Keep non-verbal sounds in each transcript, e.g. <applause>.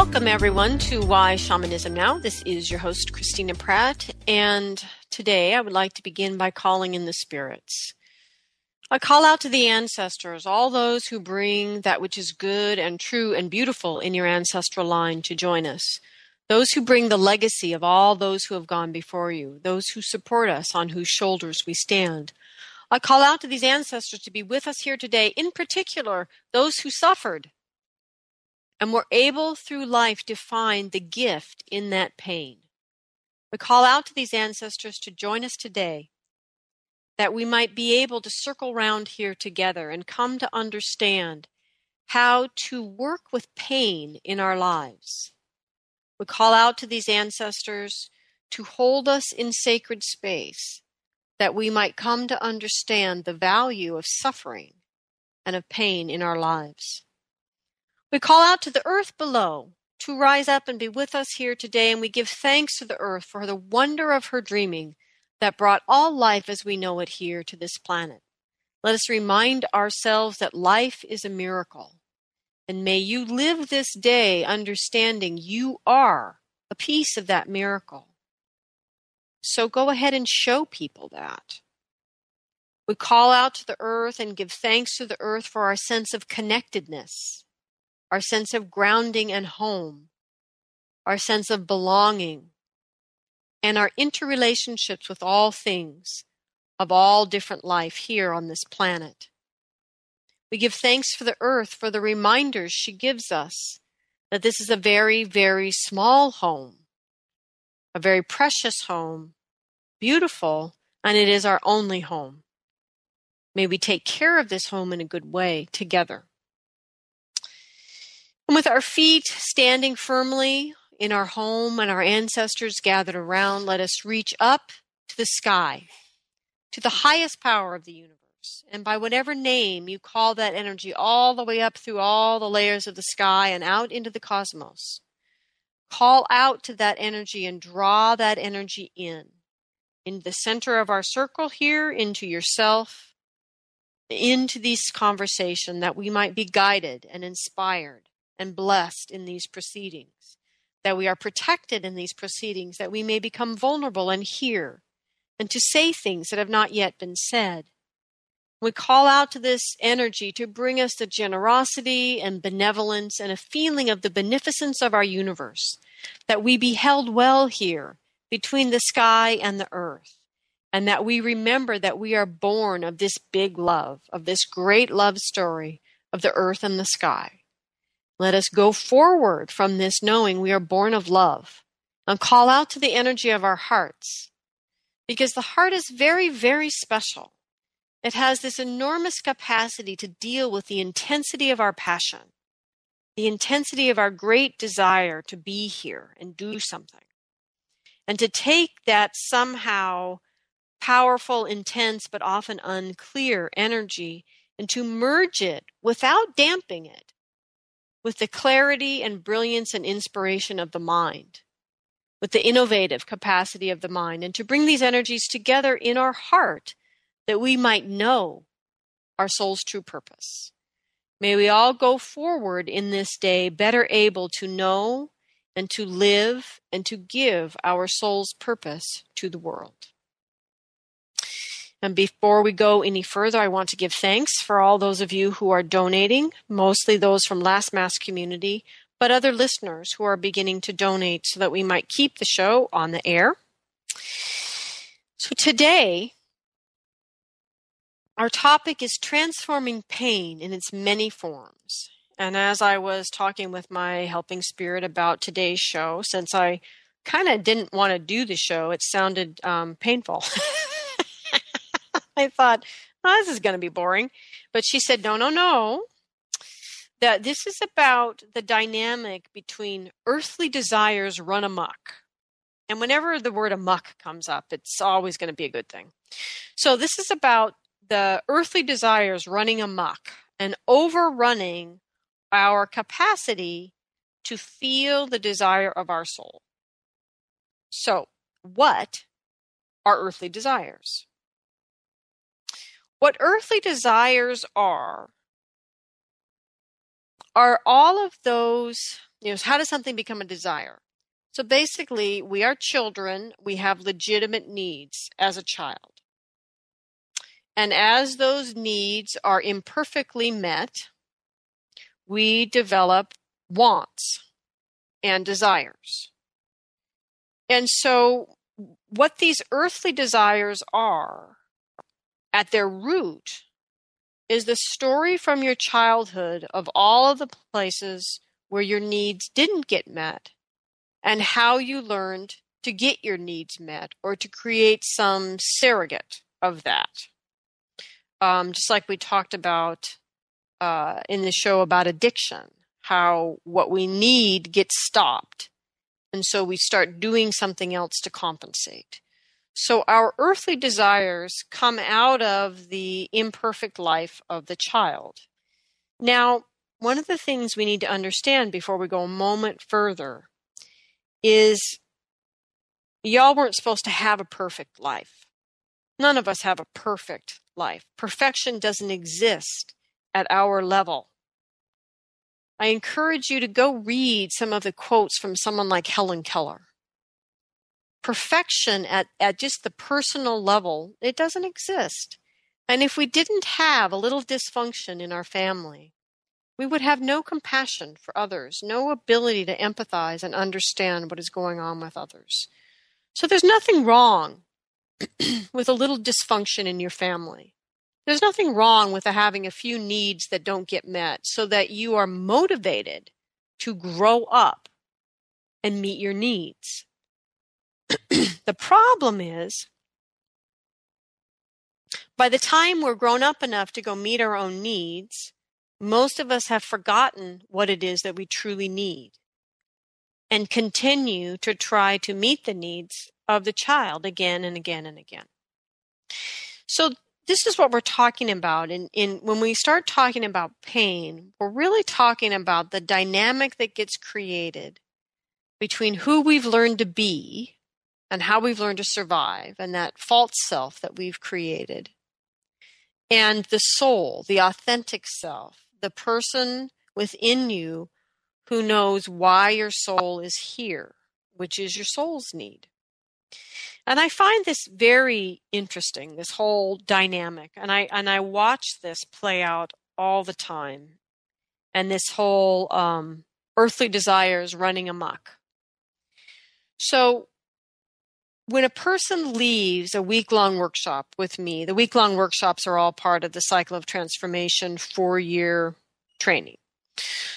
Welcome, everyone, to Why Shamanism Now. This is your host, Christina Pratt, and today I would like to begin by calling in the spirits. I call out to the ancestors, all those who bring that which is good and true and beautiful in your ancestral line to join us. Those who bring the legacy of all those who have gone before you, those who support us, on whose shoulders we stand. I call out to these ancestors to be with us here today, in particular, those who suffered and were able through life to find the gift in that pain. We call out to these ancestors to join us today that we might be able to circle round here together and come to understand how to work with pain in our lives. We call out to these ancestors to hold us in sacred space that we might come to understand the value of suffering and of pain in our lives. We call out to the earth below to rise up and be with us here today, and we give thanks to the earth for the wonder of her dreaming that brought all life as we know it here to this planet. Let us remind ourselves that life is a miracle. And may you live this day understanding you are a piece of that miracle. So go ahead and show people that. We call out to the earth and give thanks to the earth for our sense of connectedness our sense of grounding and home, our sense of belonging, and our interrelationships with all things of all different life here on this planet. We give thanks for the earth for the reminders she gives us that this is a very, very small home, a very precious home, beautiful, and it is our only home. May we take care of this home in a good way together. And with our feet standing firmly in our home and our ancestors gathered around, let us reach up to the sky, to the highest power of the universe. And by whatever name you call that energy, all the way up through all the layers of the sky and out into the cosmos, call out to that energy and draw that energy in. In the center of our circle here, into yourself, into this conversation, that we might be guided and inspired and blessed in these proceedings, that we are protected in these proceedings, that we may become vulnerable and hear, and to say things that have not yet been said. We call out to this energy to bring us the generosity and benevolence and a feeling of the beneficence of our universe, that we be held well here between the sky and the earth, and that we remember that we are born of this big love, of this great love story of the earth and the sky. Let us go forward from this knowing we are born of love and call out to the energy of our hearts because the heart is very, very special. It has this enormous capacity to deal with the intensity of our passion, the intensity of our great desire to be here and do something, and to take that somehow powerful, intense, but often unclear energy and to merge it without damping it with the clarity and brilliance and inspiration of the mind, with the innovative capacity of the mind, and to bring these energies together in our heart that we might know our soul's true purpose. May we all go forward in this day better able to know and to live and to give our soul's purpose to the world. And before we go any further, I want to give thanks for all those of you who are donating, mostly those from Last Mask community, but other listeners who are beginning to donate so that we might keep the show on the air. So today, our topic is transforming pain in its many forms. And as I was talking with my helping spirit about today's show, since I kind of didn't want to do the show, it sounded um, painful. <laughs> I thought, oh, this is going to be boring. But she said, no, no, no. That this is about the dynamic between earthly desires run amok And whenever the word amok comes up, it's always going to be a good thing. So this is about the earthly desires running amok and overrunning our capacity to feel the desire of our soul. So, what are earthly desires? What earthly desires are, are all of those, you know, how does something become a desire? So basically, we are children, we have legitimate needs as a child. And as those needs are imperfectly met, we develop wants and desires. And so, what these earthly desires are at their root is the story from your childhood of all of the places where your needs didn't get met and how you learned to get your needs met or to create some surrogate of that. Um, just like we talked about uh, in the show about addiction, how what we need gets stopped. And so we start doing something else to compensate. So our earthly desires come out of the imperfect life of the child. Now, one of the things we need to understand before we go a moment further is y'all weren't supposed to have a perfect life. None of us have a perfect life. Perfection doesn't exist at our level. I encourage you to go read some of the quotes from someone like Helen Keller perfection at, at just the personal level, it doesn't exist. And if we didn't have a little dysfunction in our family, we would have no compassion for others, no ability to empathize and understand what is going on with others. So there's nothing wrong <clears throat> with a little dysfunction in your family. There's nothing wrong with having a few needs that don't get met so that you are motivated to grow up and meet your needs. <clears throat> the problem is, by the time we're grown up enough to go meet our own needs, most of us have forgotten what it is that we truly need and continue to try to meet the needs of the child again and again and again. So this is what we're talking about in, in when we start talking about pain, we're really talking about the dynamic that gets created between who we've learned to be and how we've learned to survive and that false self that we've created. And the soul, the authentic self, the person within you who knows why your soul is here, which is your soul's need. And I find this very interesting, this whole dynamic. And I and I watch this play out all the time. And this whole um, earthly desires running amok. So when a person leaves a week long workshop with me, the week long workshops are all part of the cycle of transformation four year training.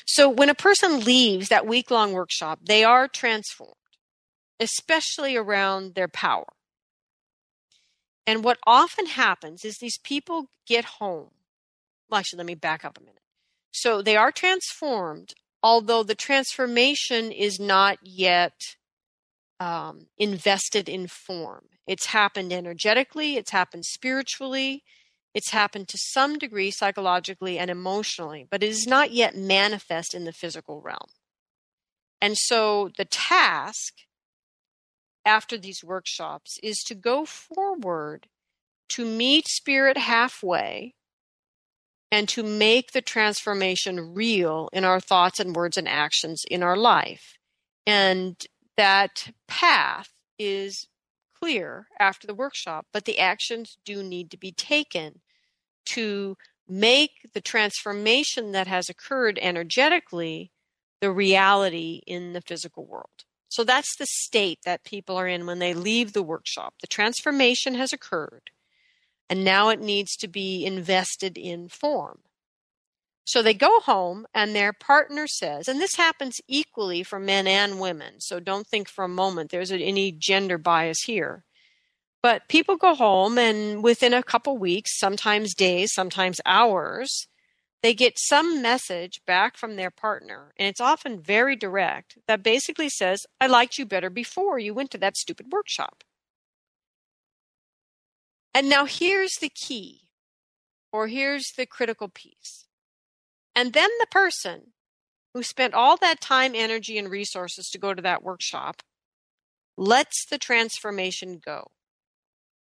So when a person leaves that week long workshop, they are transformed, especially around their power. And what often happens is these people get home. Well, actually, let me back up a minute. So they are transformed, although the transformation is not yet um, invested in form. It's happened energetically, it's happened spiritually, it's happened to some degree psychologically and emotionally, but it is not yet manifest in the physical realm. And so the task after these workshops is to go forward to meet spirit halfway and to make the transformation real in our thoughts and words and actions in our life. And that path is clear after the workshop, but the actions do need to be taken to make the transformation that has occurred energetically the reality in the physical world. So that's the state that people are in when they leave the workshop. The transformation has occurred, and now it needs to be invested in form. So they go home and their partner says, and this happens equally for men and women. So don't think for a moment there's any gender bias here. But people go home and within a couple weeks, sometimes days, sometimes hours, they get some message back from their partner, and it's often very direct, that basically says, I liked you better before you went to that stupid workshop. And now here's the key, or here's the critical piece. And then the person who spent all that time, energy, and resources to go to that workshop lets the transformation go.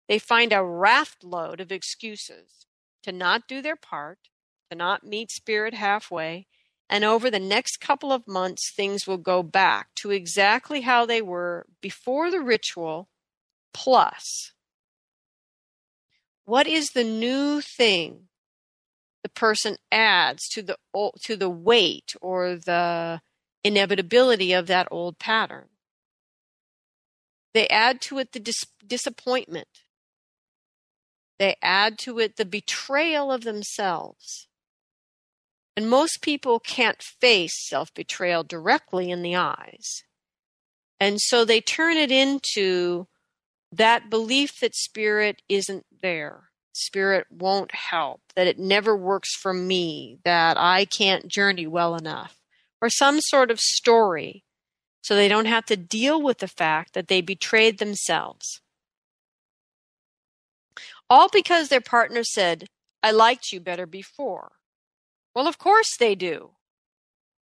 They find a raft load of excuses to not do their part, to not meet spirit halfway, and over the next couple of months, things will go back to exactly how they were before the ritual, plus what is the new thing the person adds to the to the weight or the inevitability of that old pattern? They add to it the dis- disappointment. They add to it the betrayal of themselves. And most people can't face self betrayal directly in the eyes. And so they turn it into that belief that spirit isn't there, spirit won't help, that it never works for me, that I can't journey well enough, or some sort of story so they don't have to deal with the fact that they betrayed themselves. All because their partner said, I liked you better before. Well, of course they do.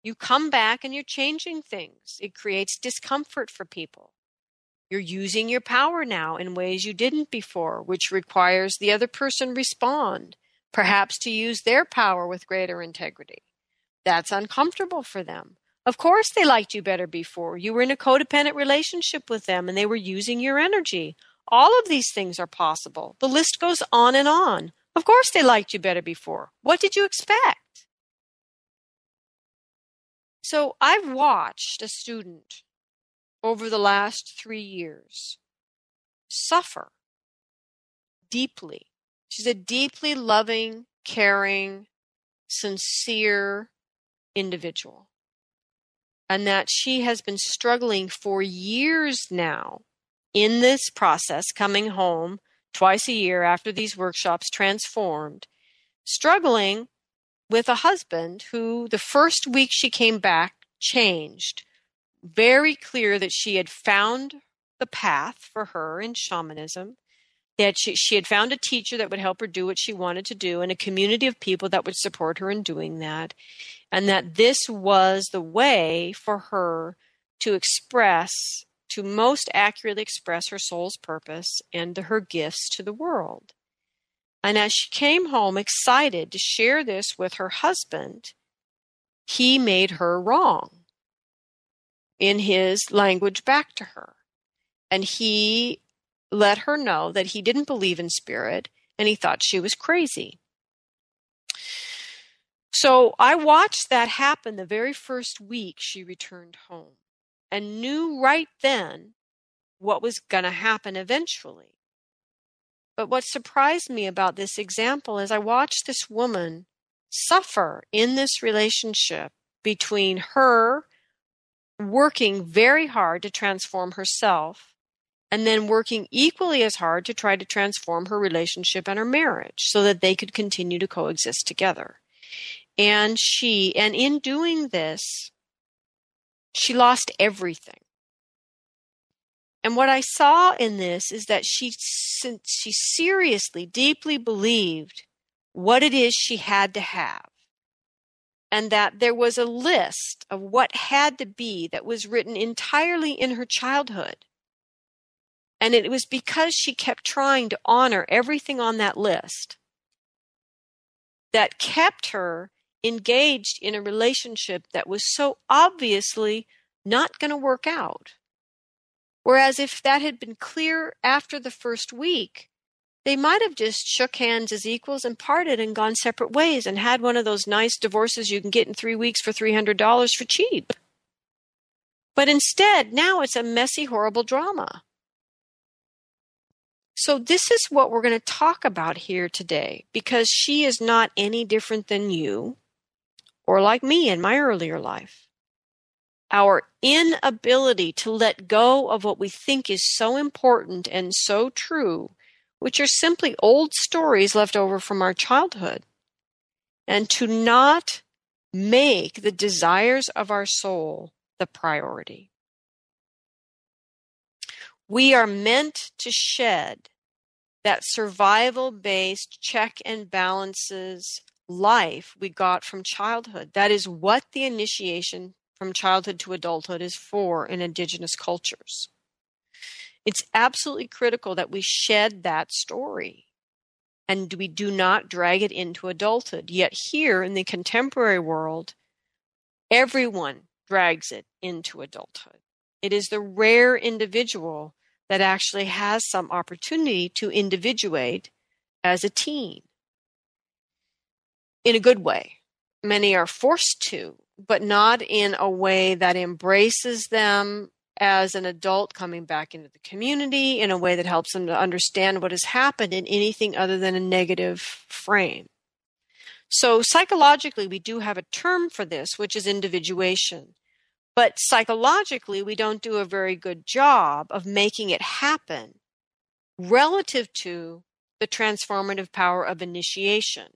You come back and you're changing things. It creates discomfort for people. You're using your power now in ways you didn't before, which requires the other person respond, perhaps to use their power with greater integrity. That's uncomfortable for them. Of course, they liked you better before. You were in a codependent relationship with them and they were using your energy. All of these things are possible. The list goes on and on. Of course, they liked you better before. What did you expect? So, I've watched a student over the last three years suffer deeply. She's a deeply loving, caring, sincere individual. And that she has been struggling for years now in this process, coming home twice a year after these workshops transformed, struggling with a husband who the first week she came back changed very clear that she had found the path for her in shamanism that she, she had found a teacher that would help her do what she wanted to do and a community of people that would support her in doing that and that this was the way for her to express to most accurately express her soul's purpose and her gifts to the world. And as she came home excited to share this with her husband he made her wrong in his language back to her. And he let her know that he didn't believe in spirit and he thought she was crazy. So I watched that happen the very first week she returned home and knew right then what was going to happen eventually. But what surprised me about this example is I watched this woman suffer in this relationship between her working very hard to transform herself and then working equally as hard to try to transform her relationship and her marriage so that they could continue to coexist together. And she, and in doing this, she lost everything. And what I saw in this is that she, since she seriously, deeply believed what it is she had to have and that there was a list of what had to be that was written entirely in her childhood. And it was because she kept trying to honor everything on that list that kept her engaged in a relationship that was so obviously not going to work out. Whereas if that had been clear after the first week, they might have just shook hands as equals and parted and gone separate ways and had one of those nice divorces you can get in three weeks for $300 for cheap. But instead, now it's a messy, horrible drama. So, this is what we're going to talk about here today because she is not any different than you or like me in my earlier life. Our inability to let go of what we think is so important and so true which are simply old stories left over from our childhood. and to not make the desires of our soul the priority. We are meant to shed that survival based check and balances life we got from childhood. That is what the initiation from childhood to adulthood is for in indigenous cultures. It's absolutely critical that we shed that story and we do not drag it into adulthood. Yet, here in the contemporary world, everyone drags it into adulthood. It is the rare individual that actually has some opportunity to individuate as a teen in a good way. Many are forced to, but not in a way that embraces them as an adult coming back into the community in a way that helps them to understand what has happened in anything other than a negative frame. So, psychologically, we do have a term for this, which is individuation. But psychologically, we don't do a very good job of making it happen relative to the transformative power of initiation,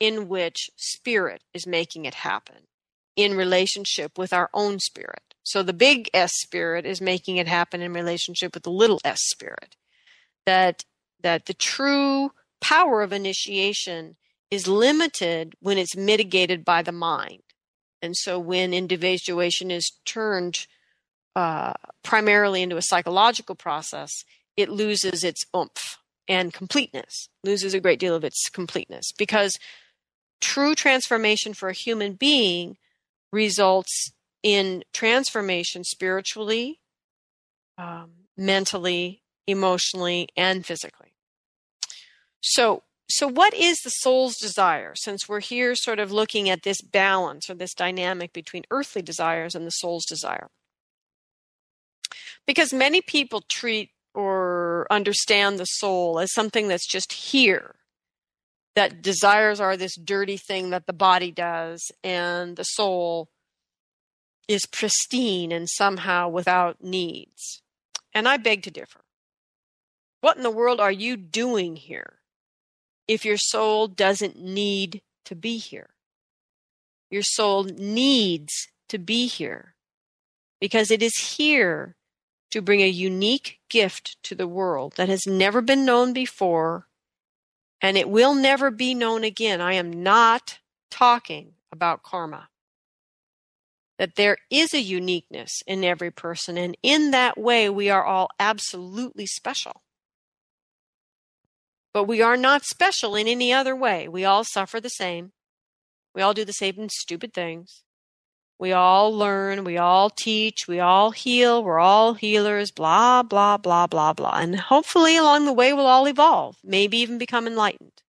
in which spirit is making it happen in relationship with our own spirit. So the big S spirit is making it happen in relationship with the little s spirit. That that the true power of initiation is limited when it's mitigated by the mind. And so when individuation is turned uh, primarily into a psychological process, it loses its oomph and completeness, loses a great deal of its completeness because true transformation for a human being results in transformation spiritually, um, mentally, emotionally, and physically. So, so what is the soul's desire? Since we're here sort of looking at this balance or this dynamic between earthly desires and the soul's desire. Because many people treat or understand the soul as something that's just here that desires are this dirty thing that the body does and the soul is pristine and somehow without needs. And I beg to differ. What in the world are you doing here if your soul doesn't need to be here? Your soul needs to be here because it is here to bring a unique gift to the world that has never been known before and it will never be known again. I am not talking about karma. That there is a uniqueness in every person, and in that way, we are all absolutely special. But we are not special in any other way. We all suffer the same. We all do the same stupid things. We all learn, we all teach, we all heal, we're all healers, blah, blah, blah, blah, blah. And hopefully along the way we'll all evolve, maybe even become enlightened.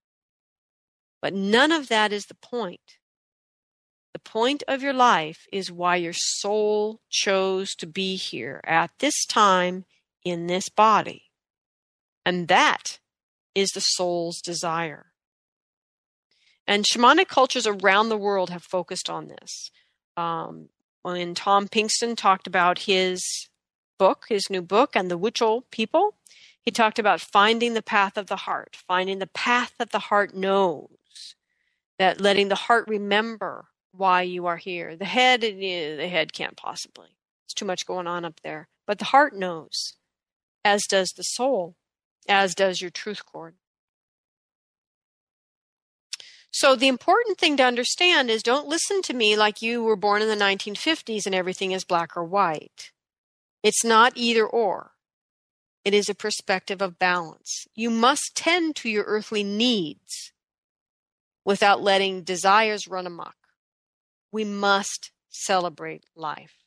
But none of that is the point. The point of your life is why your soul chose to be here at this time in this body. And that is the soul's desire. And shamanic cultures around the world have focused on this um, when Tom Pinkson talked about his book, his new book, and the Huichol people, he talked about finding the path of the heart, finding the path that the heart knows, that letting the heart remember why you are here. The head, eh, the head can't possibly. It's too much going on up there. But the heart knows, as does the soul, as does your truth cord. So the important thing to understand is don't listen to me like you were born in the 1950s and everything is black or white. It's not either or. It is a perspective of balance. You must tend to your earthly needs without letting desires run amok. We must celebrate life.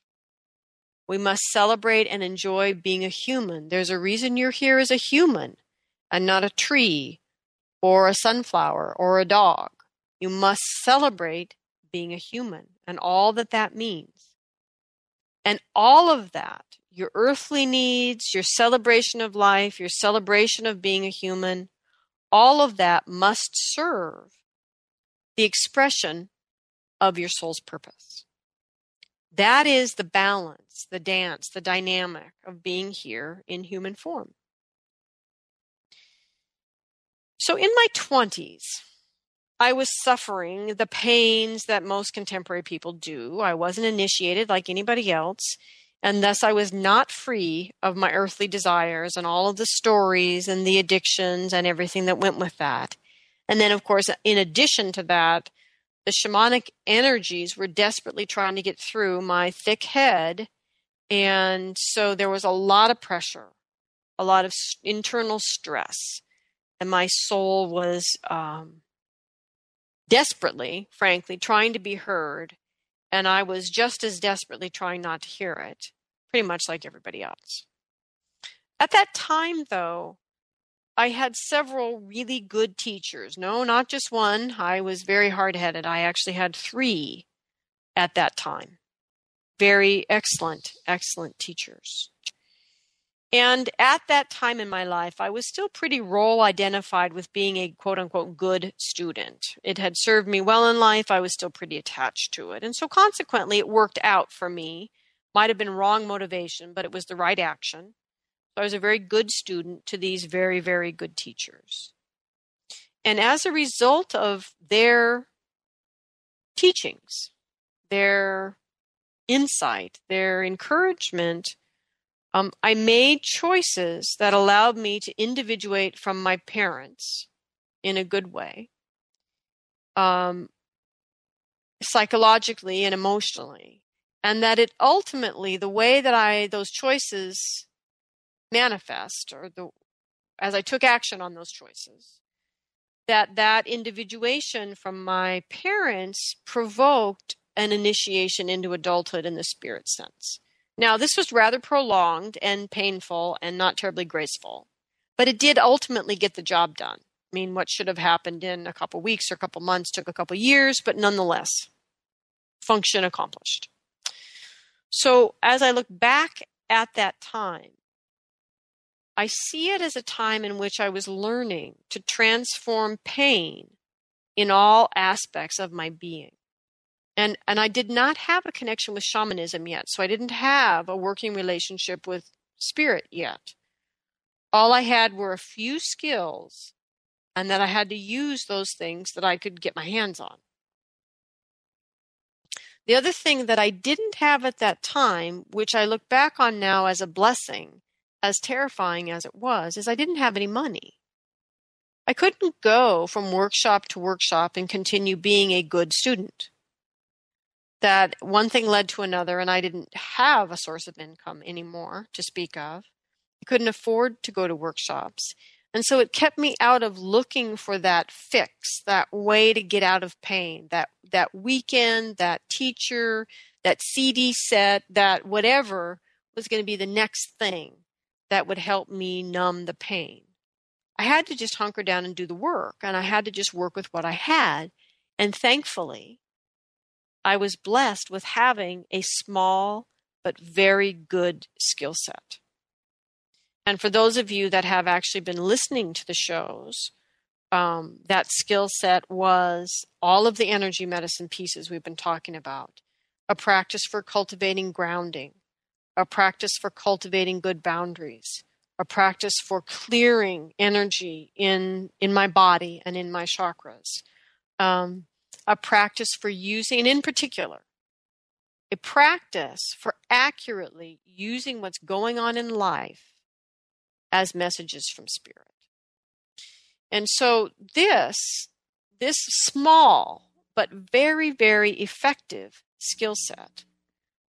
We must celebrate and enjoy being a human. There's a reason you're here as a human and not a tree or a sunflower or a dog. You must celebrate being a human and all that that means. And all of that, your earthly needs, your celebration of life, your celebration of being a human, all of that must serve the expression of your soul's purpose. That is the balance, the dance, the dynamic of being here in human form. So in my 20s, I was suffering the pains that most contemporary people do. I wasn't initiated like anybody else, and thus I was not free of my earthly desires and all of the stories and the addictions and everything that went with that. And then, of course, in addition to that, the shamanic energies were desperately trying to get through my thick head. And so there was a lot of pressure, a lot of internal stress. And my soul was um, desperately, frankly, trying to be heard. And I was just as desperately trying not to hear it, pretty much like everybody else. At that time, though, I had several really good teachers. No, not just one. I was very hard headed. I actually had three at that time. Very excellent, excellent teachers. And at that time in my life, I was still pretty role identified with being a quote unquote good student. It had served me well in life. I was still pretty attached to it. And so consequently, it worked out for me. Might have been wrong motivation, but it was the right action. So I was a very good student to these very, very good teachers. And as a result of their teachings, their insight, their encouragement, um, I made choices that allowed me to individuate from my parents in a good way, um, psychologically and emotionally, and that it ultimately the way that I those choices manifest or the as I took action on those choices that that individuation from my parents provoked an initiation into adulthood in the spirit sense now, this was rather prolonged and painful and not terribly graceful, but it did ultimately get the job done. I mean, what should have happened in a couple weeks or a couple months took a couple years, but nonetheless, function accomplished. So, as I look back at that time, I see it as a time in which I was learning to transform pain in all aspects of my being and and I did not have a connection with shamanism yet, so I didn't have a working relationship with spirit yet. All I had were a few skills, and that I had to use those things that I could get my hands on. The other thing that I didn't have at that time, which I look back on now as a blessing, as terrifying as it was, is I didn't have any money. I couldn't go from workshop to workshop and continue being a good student that one thing led to another, and I didn't have a source of income anymore to speak of. I couldn't afford to go to workshops. And so it kept me out of looking for that fix, that way to get out of pain, that, that weekend, that teacher, that CD set, that whatever was going to be the next thing that would help me numb the pain. I had to just hunker down and do the work, and I had to just work with what I had. And thankfully, I was blessed with having a small but very good skill set. And for those of you that have actually been listening to the shows, um, that skill set was all of the energy medicine pieces we've been talking about a practice for cultivating grounding, a practice for cultivating good boundaries, a practice for clearing energy in, in my body and in my chakras. Um, a practice for using, in particular, a practice for accurately using what's going on in life as messages from spirit. And so this this small but very very effective skill set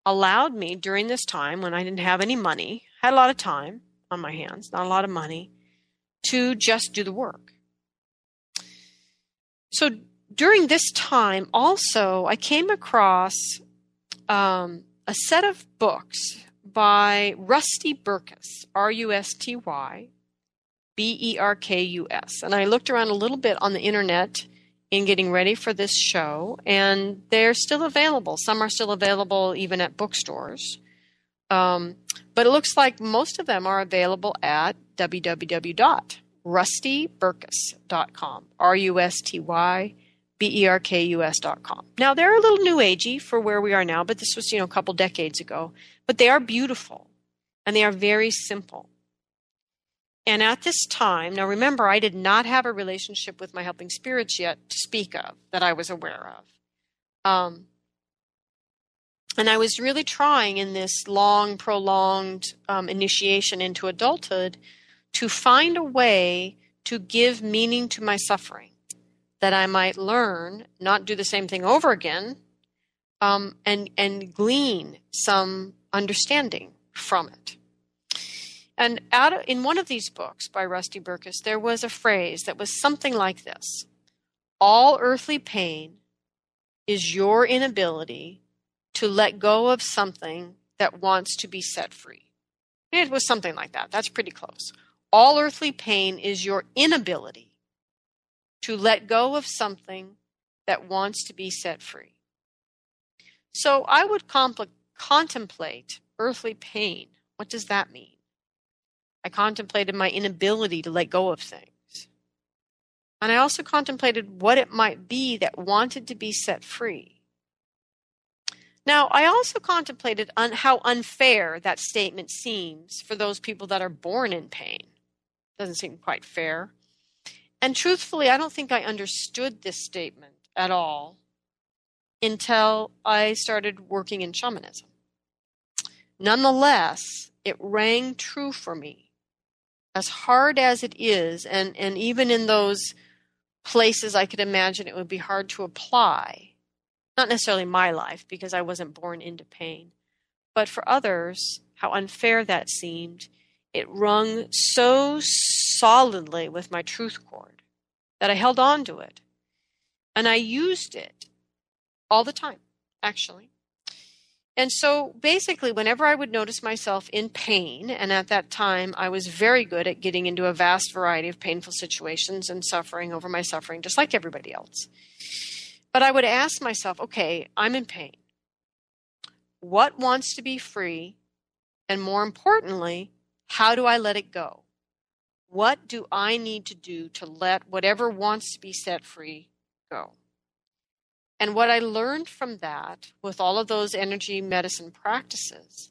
allowed me during this time when I didn't have any money, had a lot of time on my hands, not a lot of money, to just do the work. So during this time, also, I came across um, a set of books by Rusty Berkus, R U S T Y B E R K U S. And I looked around a little bit on the internet in getting ready for this show, and they're still available. Some are still available even at bookstores. Um, but it looks like most of them are available at www.rustyberkus.com. R U S T Y berkus.com. Now they're a little new agey for where we are now, but this was, you know, a couple decades ago. But they are beautiful and they are very simple. And at this time, now remember, I did not have a relationship with my helping spirits yet to speak of that I was aware of. Um, and I was really trying in this long, prolonged um, initiation into adulthood to find a way to give meaning to my suffering that I might learn, not do the same thing over again, um, and and glean some understanding from it. And out of, in one of these books by Rusty Berkus, there was a phrase that was something like this: "All earthly pain is your inability to let go of something that wants to be set free." It was something like that. That's pretty close. All earthly pain is your inability to let go of something that wants to be set free. So I would compl- contemplate earthly pain. What does that mean? I contemplated my inability to let go of things. And I also contemplated what it might be that wanted to be set free. Now, I also contemplated un- how unfair that statement seems for those people that are born in pain. Doesn't seem quite fair. And truthfully, I don't think I understood this statement at all until I started working in shamanism. Nonetheless, it rang true for me. As hard as it is, and, and even in those places I could imagine it would be hard to apply, not necessarily my life because I wasn't born into pain, but for others, how unfair that seemed. It rung so solidly with my truth cord that I held on to it. And I used it all the time, actually. And so basically, whenever I would notice myself in pain, and at that time I was very good at getting into a vast variety of painful situations and suffering over my suffering, just like everybody else. But I would ask myself, okay, I'm in pain. What wants to be free? And more importantly, how do I let it go? What do I need to do to let whatever wants to be set free go? And what I learned from that, with all of those energy medicine practices,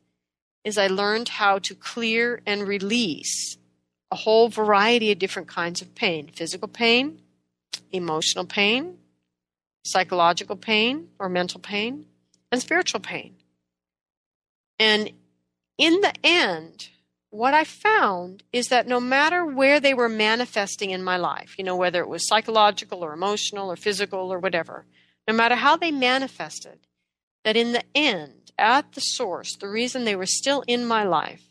is I learned how to clear and release a whole variety of different kinds of pain physical pain, emotional pain, psychological pain or mental pain, and spiritual pain. And in the end, what I found is that no matter where they were manifesting in my life, you know, whether it was psychological or emotional or physical or whatever, no matter how they manifested, that in the end, at the source, the reason they were still in my life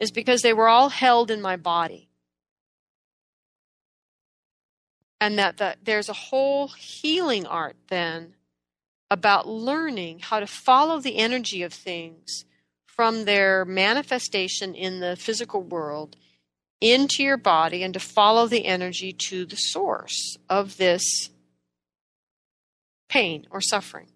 is because they were all held in my body. And that the, there's a whole healing art then about learning how to follow the energy of things from their manifestation in the physical world into your body and to follow the energy to the source of this pain or suffering.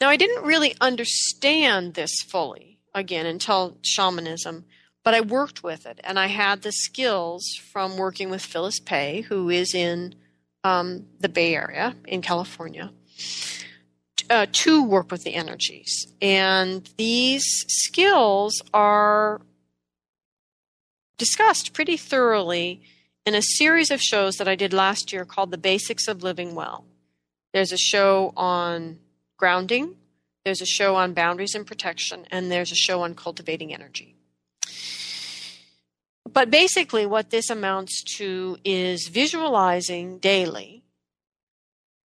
Now, I didn't really understand this fully, again, until shamanism, but I worked with it and I had the skills from working with Phyllis Pay, who is in um, the Bay Area in California uh, to work with the energies. And these skills are discussed pretty thoroughly in a series of shows that I did last year called The Basics of Living Well. There's a show on grounding, there's a show on boundaries and protection, and there's a show on cultivating energy. But basically, what this amounts to is visualizing daily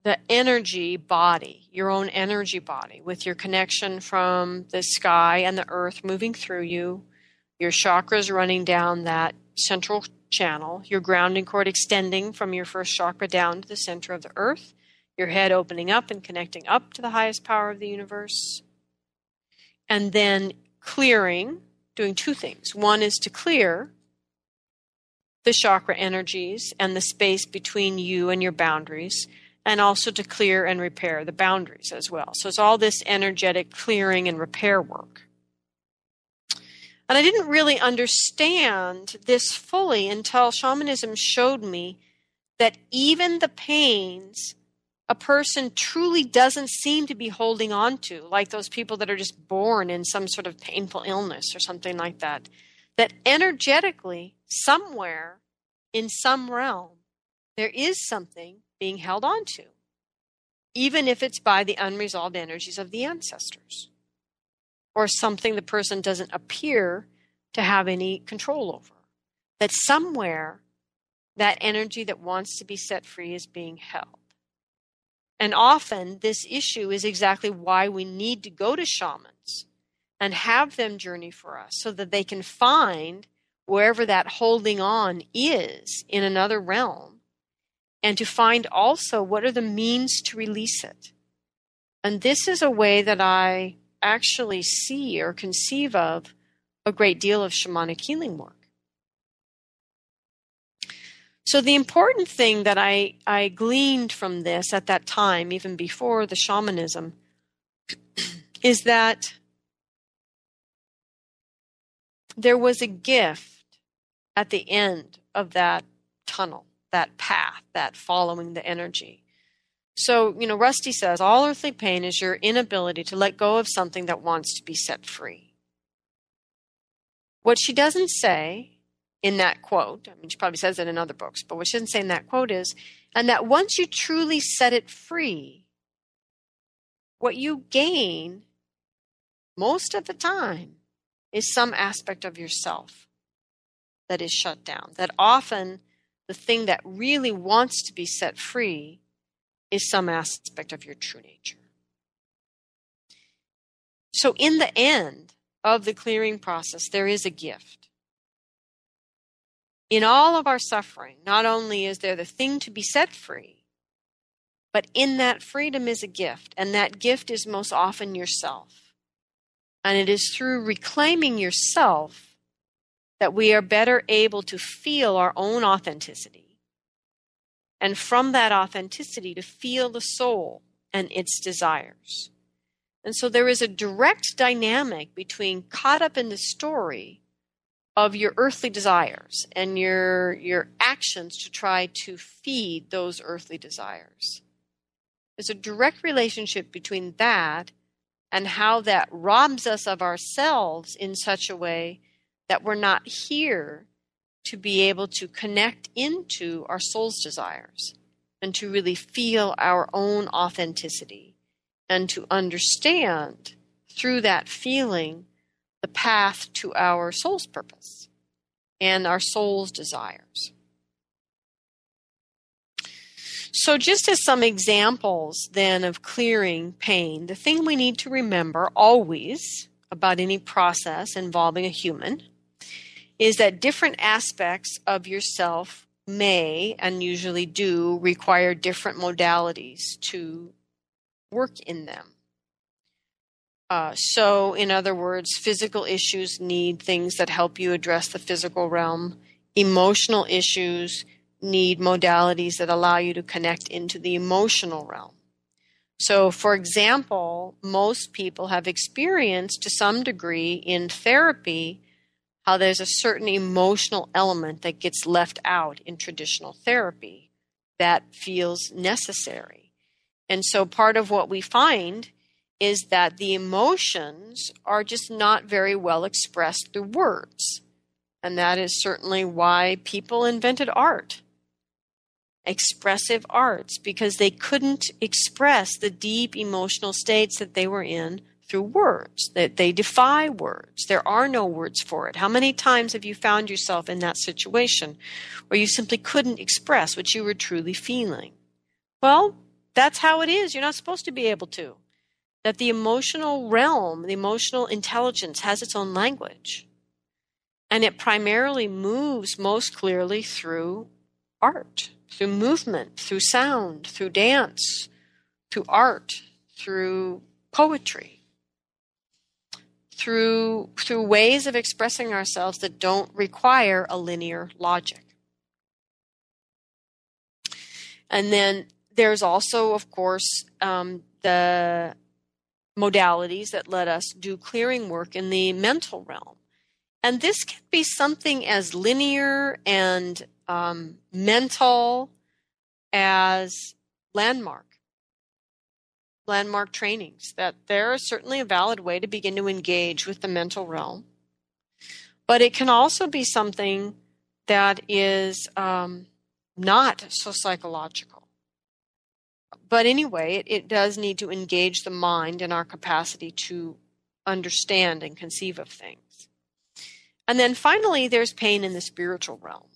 the energy body, your own energy body, with your connection from the sky and the earth moving through you, your chakras running down that central channel, your grounding cord extending from your first chakra down to the center of the earth, your head opening up and connecting up to the highest power of the universe, and then clearing, doing two things. One is to clear the chakra energies and the space between you and your boundaries and also to clear and repair the boundaries as well. So it's all this energetic clearing and repair work. And I didn't really understand this fully until shamanism showed me that even the pains a person truly doesn't seem to be holding on to, like those people that are just born in some sort of painful illness or something like that, that energetically, somewhere in some realm, there is something being held on to, even if it's by the unresolved energies of the ancestors or something the person doesn't appear to have any control over. That somewhere that energy that wants to be set free is being held. And often, this issue is exactly why we need to go to shamans and have them journey for us so that they can find wherever that holding on is in another realm and to find also what are the means to release it. And this is a way that I actually see or conceive of a great deal of shamanic healing work. So, the important thing that I, I gleaned from this at that time, even before the shamanism, <clears throat> is that there was a gift at the end of that tunnel, that path, that following the energy. So, you know, Rusty says all earthly pain is your inability to let go of something that wants to be set free. What she doesn't say in that quote, I mean, she probably says it in other books, but what she doesn't say in that quote is, and that once you truly set it free, what you gain most of the time is some aspect of yourself that is shut down. That often the thing that really wants to be set free is some aspect of your true nature. So, in the end of the clearing process, there is a gift. In all of our suffering, not only is there the thing to be set free, but in that freedom is a gift, and that gift is most often yourself. And it is through reclaiming yourself that we are better able to feel our own authenticity and from that authenticity to feel the soul and its desires. And so there is a direct dynamic between caught up in the story of your earthly desires and your your actions to try to feed those earthly desires. There's a direct relationship between that and how that robs us of ourselves in such a way that we're not here to be able to connect into our soul's desires and to really feel our own authenticity and to understand through that feeling the path to our soul's purpose and our soul's desires. So, just as some examples then of clearing pain, the thing we need to remember always about any process involving a human is that different aspects of yourself may and usually do require different modalities to work in them. Uh, so, in other words, physical issues need things that help you address the physical realm. Emotional issues need modalities that allow you to connect into the emotional realm. So, for example, most people have experienced to some degree in therapy how there's a certain emotional element that gets left out in traditional therapy that feels necessary. And so part of what we find is that the emotions are just not very well expressed through words. And that is certainly why people invented art, expressive arts, because they couldn't express the deep emotional states that they were in through words, that they defy words. There are no words for it. How many times have you found yourself in that situation where you simply couldn't express what you were truly feeling? Well, that's how it is. You're not supposed to be able to. That the emotional realm, the emotional intelligence has its own language. And it primarily moves most clearly through art, through movement, through sound, through dance, through art, through poetry through through ways of expressing ourselves that don't require a linear logic. And then there's also, of course, um, the modalities that let us do clearing work in the mental realm. And this can be something as linear and um, mental as landmark landmark trainings, that there is certainly a valid way to begin to engage with the mental realm. But it can also be something that is um, not so psychological. But anyway, it, it does need to engage the mind and our capacity to understand and conceive of things. And then finally, there's pain in the spiritual realm.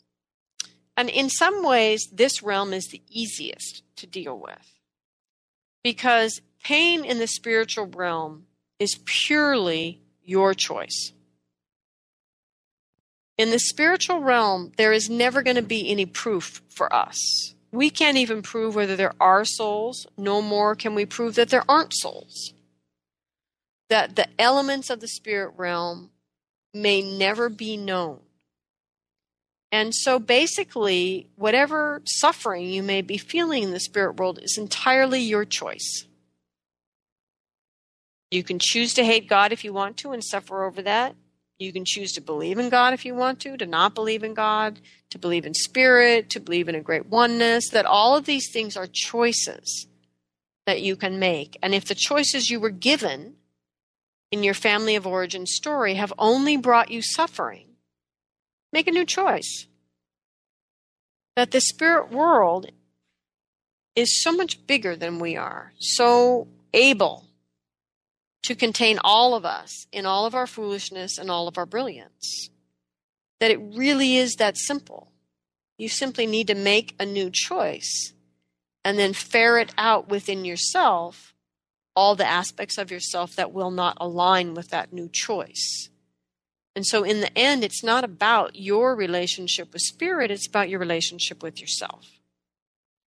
And in some ways, this realm is the easiest to deal with because pain in the spiritual realm is purely your choice. In the spiritual realm, there is never going to be any proof for us. We can't even prove whether there are souls, no more can we prove that there aren't souls. That the elements of the spirit realm may never be known. And so basically, whatever suffering you may be feeling in the spirit world is entirely your choice. You can choose to hate God if you want to and suffer over that. You can choose to believe in God if you want to, to not believe in God, to believe in spirit, to believe in a great oneness, that all of these things are choices that you can make. And if the choices you were given in your family of origin story have only brought you suffering, make a new choice. That the spirit world is so much bigger than we are, so able to contain all of us in all of our foolishness and all of our brilliance. That it really is that simple. You simply need to make a new choice and then ferret out within yourself all the aspects of yourself that will not align with that new choice. And so, in the end, it's not about your relationship with spirit, it's about your relationship with yourself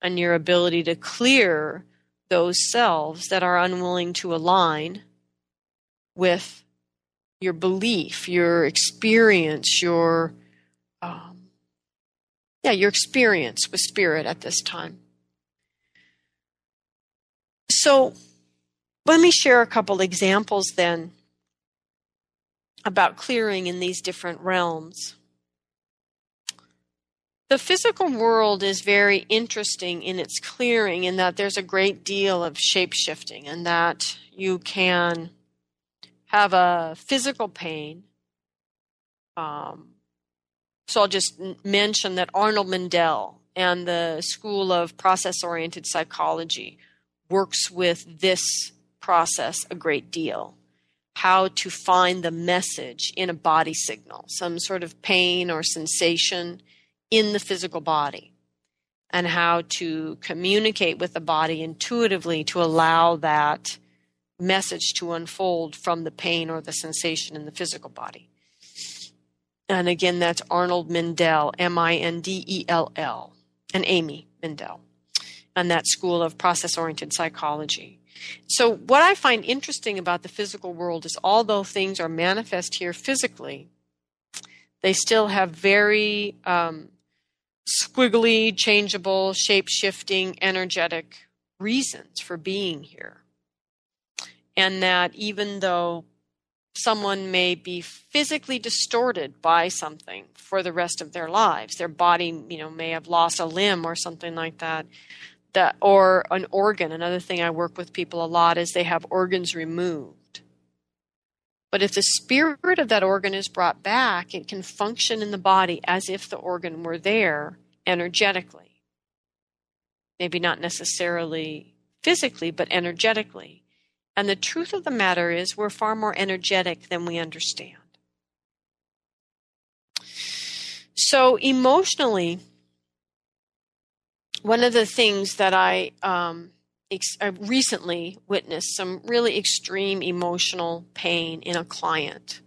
and your ability to clear those selves that are unwilling to align with your belief, your experience, your um, yeah, your experience with spirit at this time. So, let me share a couple examples then about clearing in these different realms. The physical world is very interesting in its clearing, in that there's a great deal of shape shifting, and that you can have a physical pain. Um, so I'll just mention that Arnold Mindell and the School of Process Oriented Psychology works with this process a great deal how to find the message in a body signal, some sort of pain or sensation in the physical body, and how to communicate with the body intuitively to allow that message to unfold from the pain or the sensation in the physical body. And again, that's Arnold Mindell, M I N D E L L, and Amy Mindell, and that School of Process Oriented Psychology. So, what I find interesting about the physical world is although things are manifest here physically, they still have very um, squiggly, changeable, shape shifting, energetic reasons for being here. And that even though someone may be physically distorted by something for the rest of their lives, their body, you know, may have lost a limb or something like that, that or an organ. Another thing i work with people a lot is they have organs removed. But if the spirit of that organ is brought back it can function in the body as if the organ were there energetically. Maybe not necessarily physically but energetically. And the truth of the matter is we're far more energetic than we understand. So emotionally one of the things that I, um, ex- I recently witnessed some really extreme emotional pain in a client.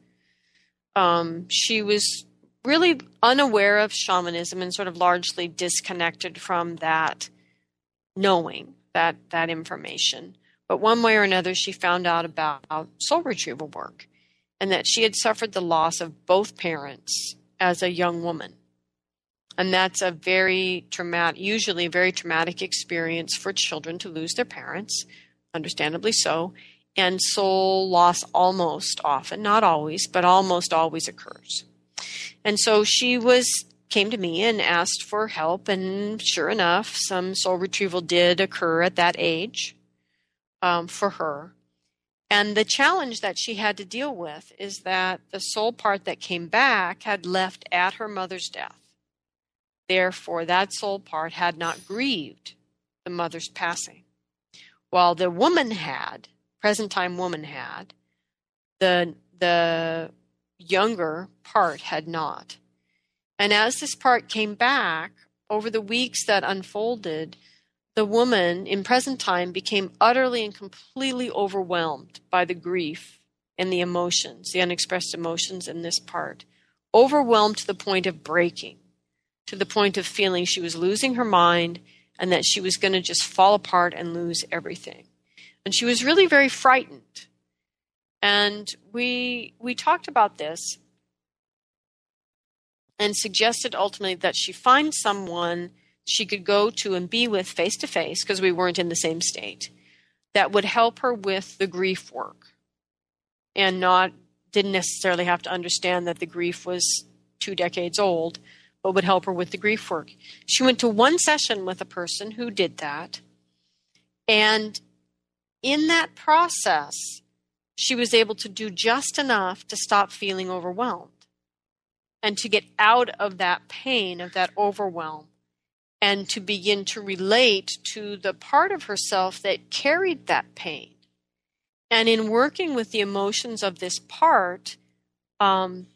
Um, she was really unaware of shamanism and sort of largely disconnected from that knowing that that information. But one way or another, she found out about soul retrieval work and that she had suffered the loss of both parents as a young woman. And that's a very traumatic, usually very traumatic experience for children to lose their parents, understandably so. And soul loss almost often, not always, but almost always occurs. And so she was came to me and asked for help, and sure enough, some soul retrieval did occur at that age um, for her. And the challenge that she had to deal with is that the soul part that came back had left at her mother's death. Therefore, that soul part had not grieved the mother's passing. While the woman had, present time woman had, the, the younger part had not. And as this part came back, over the weeks that unfolded, the woman in present time became utterly and completely overwhelmed by the grief and the emotions, the unexpressed emotions in this part, overwhelmed to the point of breaking, to the point of feeling she was losing her mind and that she was going to just fall apart and lose everything. And she was really very frightened. And we we talked about this and suggested ultimately that she find someone she could go to and be with face to face because we weren't in the same state that would help her with the grief work and not didn't necessarily have to understand that the grief was two decades old but would help her with the grief work she went to one session with a person who did that and in that process she was able to do just enough to stop feeling overwhelmed and to get out of that pain of that overwhelm and to begin to relate to the part of herself that carried that pain. And in working with the emotions of this part, um,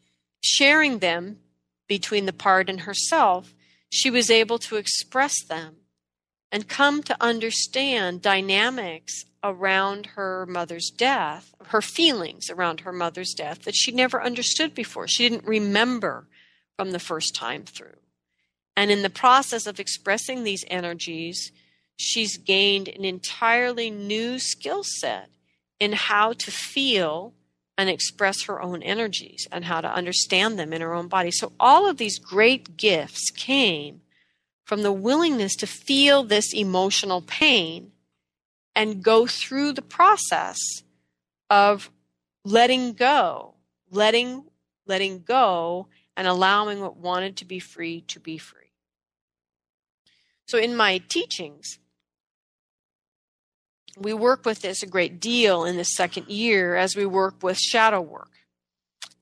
sharing them between the part and herself, she was able to express them and come to understand dynamics around her mother's death, her feelings around her mother's death that she never understood before. She didn't remember from the first time through. And in the process of expressing these energies, she's gained an entirely new skill set in how to feel and express her own energies and how to understand them in her own body. So, all of these great gifts came from the willingness to feel this emotional pain and go through the process of letting go, letting letting go and allowing what wanted to be free to be free. So in my teachings, we work with this a great deal in the second year as we work with shadow work.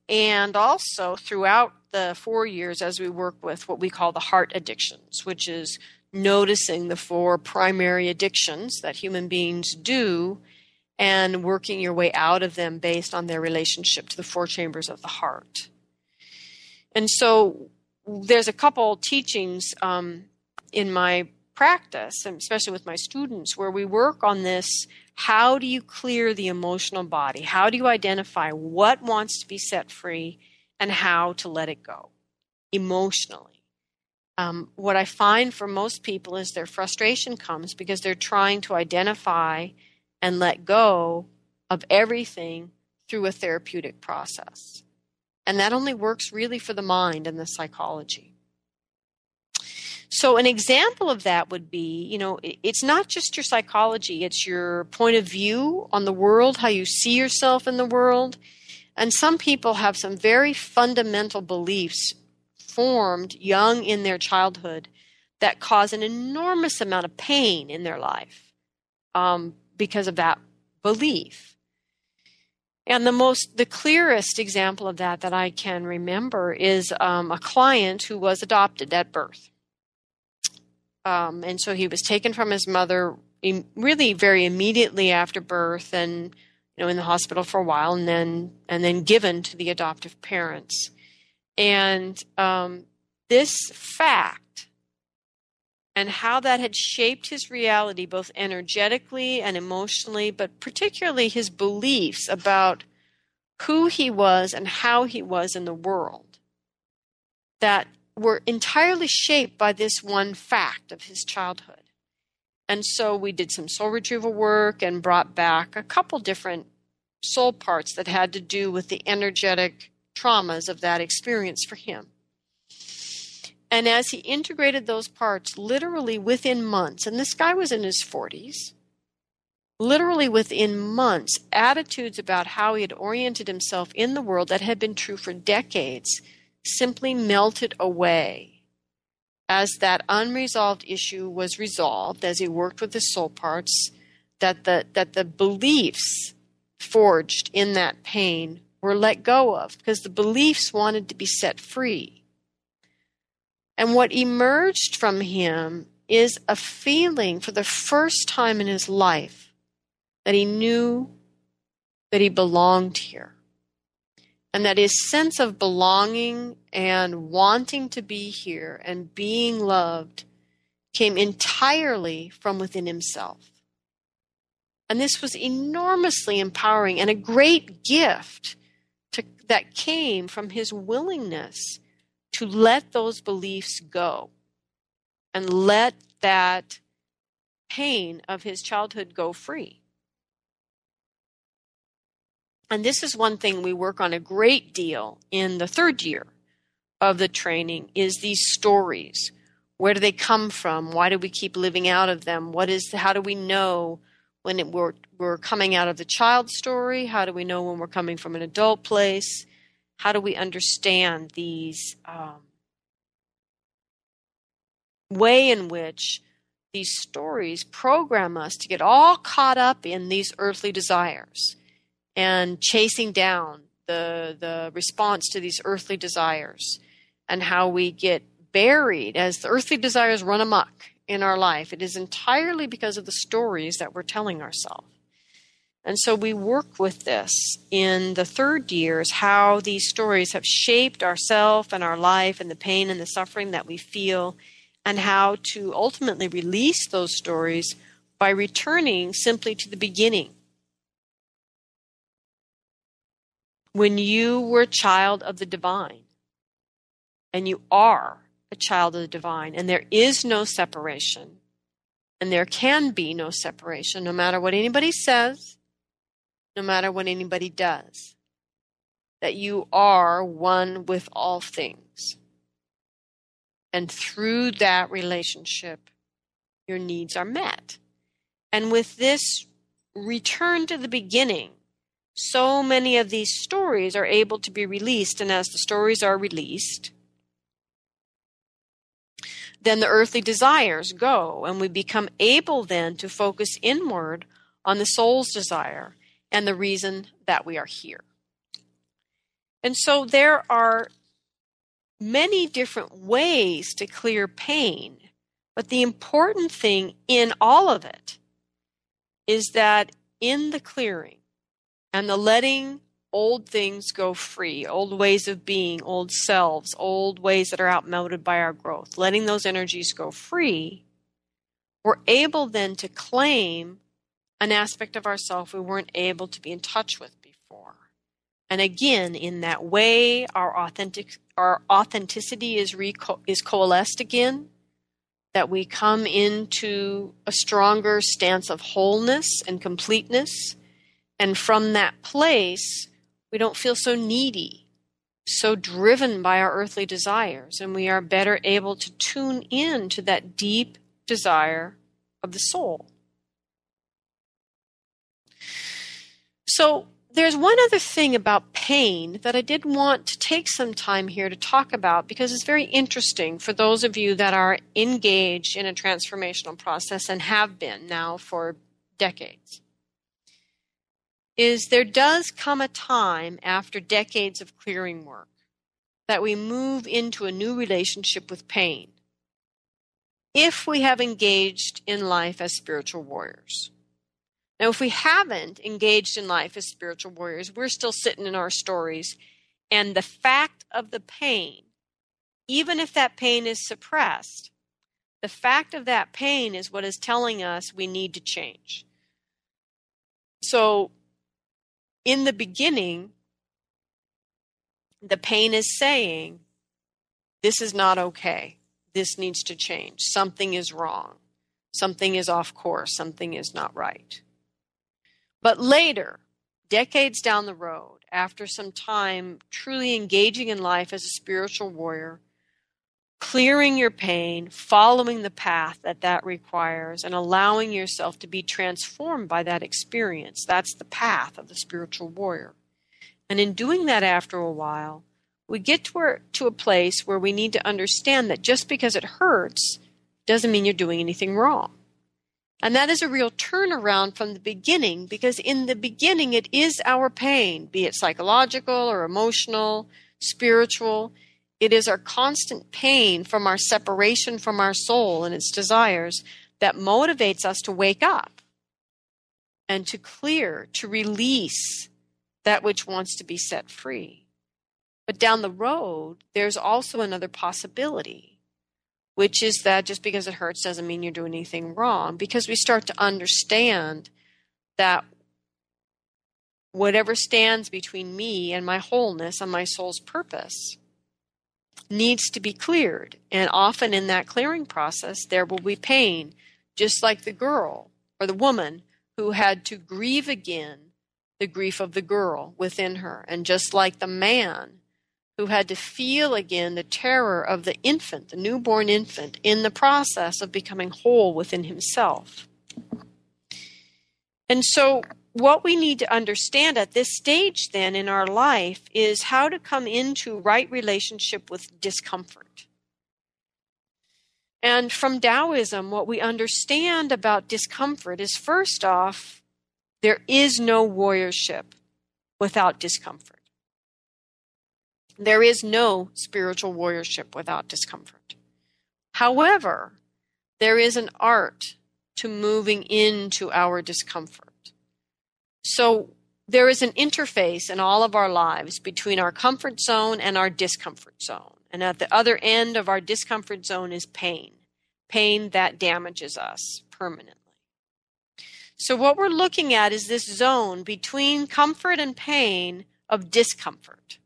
And also throughout the four years as we work with what we call the heart addictions, which is noticing the four primary addictions that human beings do and working your way out of them based on their relationship to the four chambers of the heart. And so there's a couple teachings um, in my practice, especially with my students, where we work on this how do you clear the emotional body? How do you identify what wants to be set free and how to let it go emotionally? Um, what I find for most people is their frustration comes because they're trying to identify and let go of everything through a therapeutic process. And that only works really for the mind and the psychology. So, an example of that would be you know, it's not just your psychology, it's your point of view on the world, how you see yourself in the world. And some people have some very fundamental beliefs formed young in their childhood that cause an enormous amount of pain in their life um, because of that belief. And the most, the clearest example of that that I can remember is um, a client who was adopted at birth. Um, and so he was taken from his mother really very immediately after birth and you know in the hospital for a while and then and then given to the adoptive parents. And um, this fact and how that had shaped his reality both energetically and emotionally but particularly his beliefs about who he was and how he was in the world that were entirely shaped by this one fact of his childhood. And so we did some soul retrieval work and brought back a couple different soul parts that had to do with the energetic traumas of that experience for him. And as he integrated those parts literally within months, and this guy was in his 40s, literally within months, attitudes about how he had oriented himself in the world that had been true for decades simply melted away as that unresolved issue was resolved as he worked with his soul parts that the that the beliefs forged in that pain were let go of because the beliefs wanted to be set free. And what emerged from him is a feeling for the first time in his life that he knew that he belonged here. And that his sense of belonging and wanting to be here and being loved came entirely from within himself. And this was enormously empowering and a great gift to, that came from his willingness to let those beliefs go and let that pain of his childhood go free. And this is one thing we work on a great deal in the third year of the training is these stories. Where do they come from? Why do we keep living out of them? What is how do we know when it, we're, we're coming out of the child story? How do we know when we're coming from an adult place? How do we understand these um, way in which these stories program us to get all caught up in these earthly desires? And chasing down the the response to these earthly desires and how we get buried as the earthly desires run amok in our life. It is entirely because of the stories that we're telling ourselves. And so we work with this in the third years how these stories have shaped ourself and our life and the pain and the suffering that we feel and how to ultimately release those stories by returning simply to the beginning when you were a child of the divine, and you are a child of the divine, and there is no separation, and there can be no separation, no matter what anybody says, no matter what anybody does, that you are one with all things. And through that relationship, your needs are met. And with this return to the beginning, so many of these stories are able to be released. And as the stories are released, then the earthly desires go, and we become able then to focus inward on the soul's desire and the reason that we are here. And so there are many different ways to clear pain, but the important thing in all of it is that in the clearing, and the letting old things go free, old ways of being, old selves, old ways that are outmoded by our growth, letting those energies go free, we're able then to claim an aspect of ourself we weren't able to be in touch with before. And again, in that way, our authentic our authenticity is reco- is coalesced again. That we come into a stronger stance of wholeness and completeness and from that place, we don't feel so needy, so driven by our earthly desires, and we are better able to tune in to that deep desire of the soul. So, there's one other thing about pain that I did want to take some time here to talk about because it's very interesting for those of you that are engaged in a transformational process and have been now for decades is there does come a time after decades of clearing work that we move into a new relationship with pain if we have engaged in life as spiritual warriors. Now, if we haven't engaged in life as spiritual warriors, we're still sitting in our stories. And the fact of the pain, even if that pain is suppressed, the fact of that pain is what is telling us we need to change. So, in the beginning, the pain is saying, This is not okay. This needs to change. Something is wrong. Something is off course. Something is not right. But later, decades down the road, after some time truly engaging in life as a spiritual warrior, clearing your pain, following the path that that requires, and allowing yourself to be transformed by that experience. That's the path of the spiritual warrior. And in doing that after a while, we get to, to a place where we need to understand that just because it hurts doesn't mean you're doing anything wrong. And that is a real turnaround from the beginning because in the beginning it is our pain, be it psychological or emotional, spiritual. It is our constant pain from our separation from our soul and its desires that motivates us to wake up and to clear, to release that which wants to be set free. But down the road, there's also another possibility which is that just because it hurts doesn't mean you're doing anything wrong because we start to understand that whatever stands between me and my wholeness and my soul's purpose needs to be cleared. And often in that clearing process, there will be pain, just like the girl or the woman who had to grieve again the grief of the girl within her. And just like the man who had to feel again the terror of the infant, the newborn infant, in the process of becoming whole within himself. And so, what we need to understand at this stage, then, in our life, is how to come into right relationship with discomfort. And from Taoism, what we understand about discomfort is first off, there is no warriorship without discomfort. There is no spiritual warriorship without discomfort. However, there is an art to moving into our discomfort. So there is an interface in all of our lives between our comfort zone and our discomfort zone. And at the other end of our discomfort zone is pain, pain that damages us permanently. So, what we're looking at is this zone between comfort and pain of discomfort.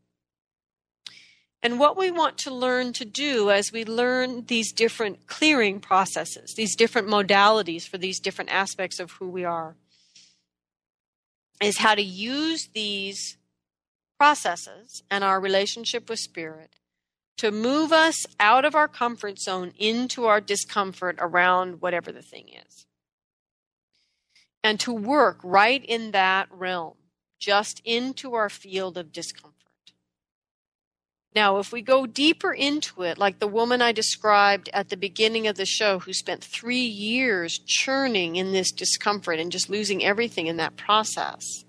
And what we want to learn to do as we learn these different clearing processes, these different modalities for these different aspects of who we are, is how to use these processes and our relationship with spirit to move us out of our comfort zone into our discomfort around whatever the thing is. And to work right in that realm, just into our field of discomfort. Now, if we go deeper into it, like the woman I described at the beginning of the show who spent three years churning in this discomfort and just losing everything in that process,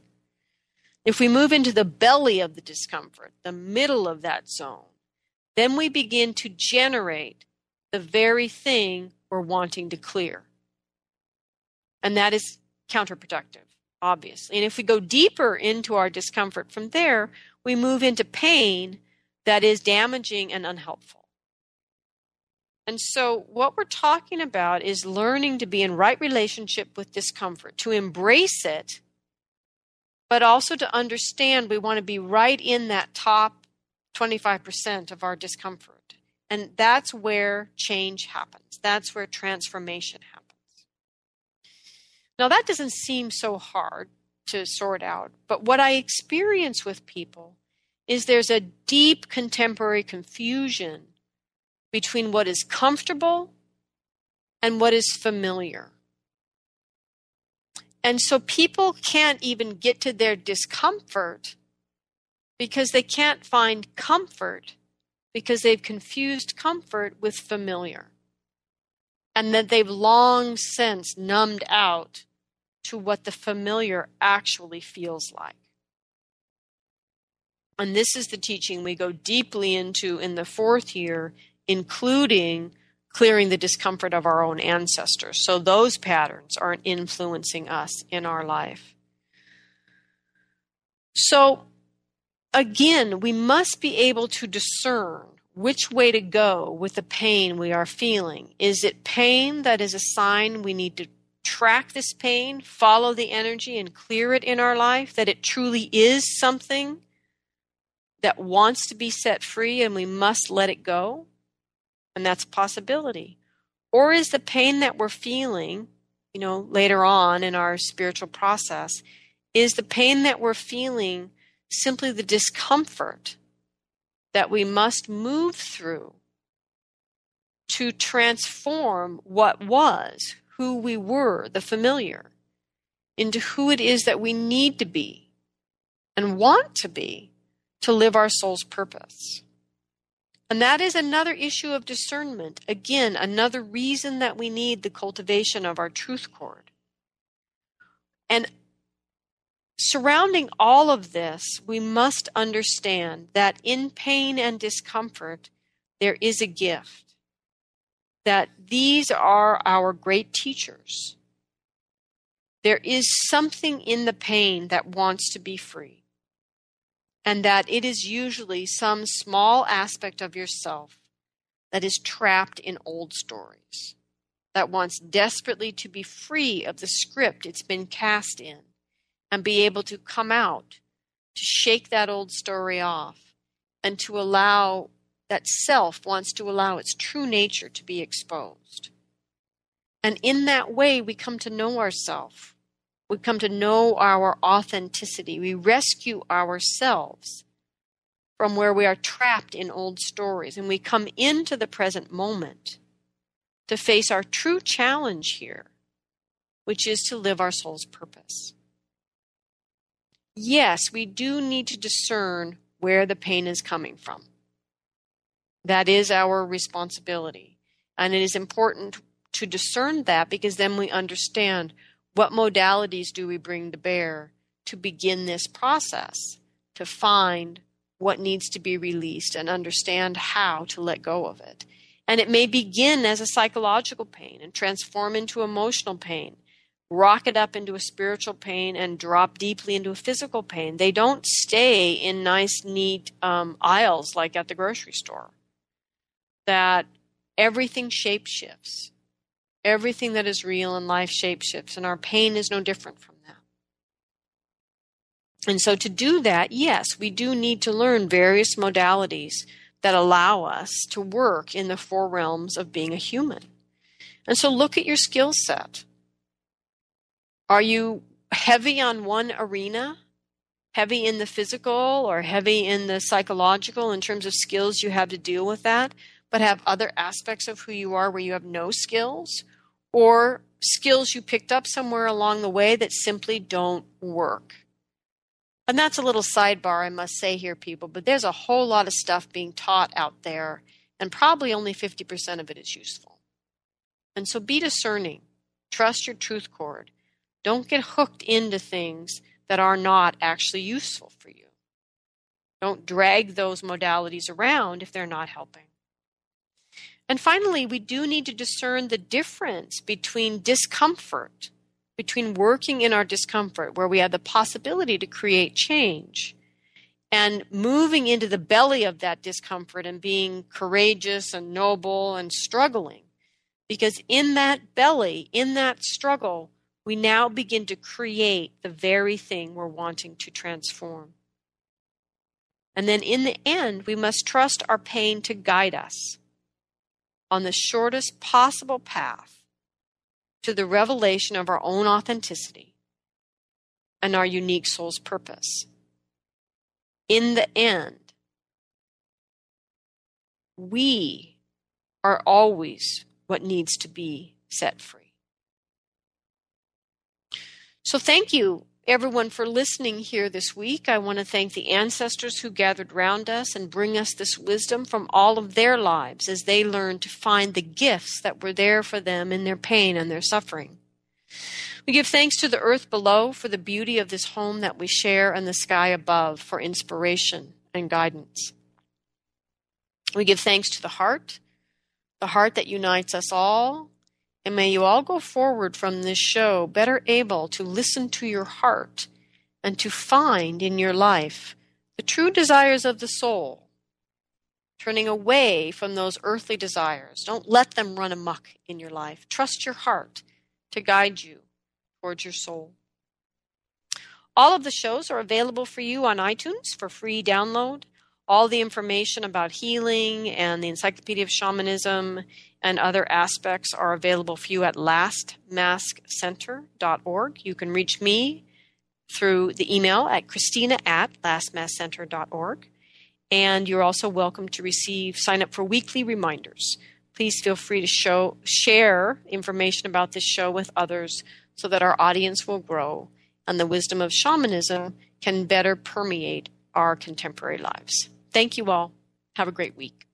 if we move into the belly of the discomfort, the middle of that zone, then we begin to generate the very thing we're wanting to clear. And that is counterproductive, obviously. And if we go deeper into our discomfort from there, we move into pain that is damaging and unhelpful. And so, what we're talking about is learning to be in right relationship with discomfort, to embrace it, but also to understand we want to be right in that top 25% of our discomfort. And that's where change happens, that's where transformation happens. Now, that doesn't seem so hard to sort out, but what I experience with people is there's a deep contemporary confusion between what is comfortable and what is familiar. And so people can't even get to their discomfort because they can't find comfort because they've confused comfort with familiar. And that they've long since numbed out to what the familiar actually feels like. And this is the teaching we go deeply into in the fourth year, including clearing the discomfort of our own ancestors. So those patterns aren't influencing us in our life. So again, we must be able to discern which way to go with the pain we are feeling. Is it pain that is a sign we need to track this pain, follow the energy, and clear it in our life? That it truly is something that wants to be set free and we must let it go? And that's a possibility. Or is the pain that we're feeling, you know, later on in our spiritual process, is the pain that we're feeling simply the discomfort that we must move through to transform what was, who we were, the familiar, into who it is that we need to be and want to be to live our soul's purpose. And that is another issue of discernment. Again, another reason that we need the cultivation of our truth cord. And surrounding all of this, we must understand that in pain and discomfort, there is a gift. That these are our great teachers. There is something in the pain that wants to be free. And that it is usually some small aspect of yourself that is trapped in old stories, that wants desperately to be free of the script it's been cast in and be able to come out, to shake that old story off, and to allow that self wants to allow its true nature to be exposed. And in that way, we come to know ourselves. We come to know our authenticity. We rescue ourselves from where we are trapped in old stories. And we come into the present moment to face our true challenge here, which is to live our soul's purpose yes, we do need to discern where the pain is coming from. That is our responsibility. And it is important to discern that because then we understand what modalities do we bring to bear to begin this process, to find what needs to be released and understand how to let go of it. And it may begin as a psychological pain and transform into emotional pain rocket up into a spiritual pain and drop deeply into a physical pain. They don't stay in nice, neat um, aisles like at the grocery store. That everything shape shifts. Everything that is real in life shape shifts, and our pain is no different from that. And so, to do that, yes, we do need to learn various modalities that allow us to work in the four realms of being a human. And so, look at your skill set are you heavy on one arena? Heavy in the physical or heavy in the psychological in terms of skills you have to deal with that, but have other aspects of who you are where you have no skills? Or skills you picked up somewhere along the way that simply don't work? And that's a little sidebar, I must say here, people, but there's a whole lot of stuff being taught out there, and probably only 50% of it is useful. And so be discerning. Trust your truth cord. Don't get hooked into things that are not actually useful for you. Don't drag those modalities around if they're not helping. And finally, we do need to discern the difference between discomfort, between working in our discomfort, where we have the possibility to create change, and moving into the belly of that discomfort and being courageous and noble and struggling. Because in that belly, in that struggle, we now begin to create the very thing we're wanting to transform. And then in the end, we must trust our pain to guide us on the shortest possible path to the revelation of our own authenticity and our unique soul's purpose. In the end, we are always what needs to be set free. So thank you everyone for listening here this week. I want to thank the ancestors who gathered round us and bring us this wisdom from all of their lives as they learned to find the gifts that were there for them in their pain and their suffering. We give thanks to the earth below for the beauty of this home that we share and the sky above for inspiration and guidance. We give thanks to the heart, the heart that unites us all, and may you all go forward from this show better able to listen to your heart and to find in your life the true desires of the soul, turning away from those earthly desires. Don't let them run amuck in your life. Trust your heart to guide you towards your soul. All of the shows are available for you on iTunes for free download. All the information about healing and the Encyclopedia of Shamanism and other aspects are available for you at lastmaskcenter.org. You can reach me through the email at christina at lastmaskcenter.org. And you're also welcome to receive, sign up for weekly reminders. Please feel free to show, share information about this show with others so that our audience will grow and the wisdom of shamanism can better permeate our contemporary lives. Thank you all. Have a great week.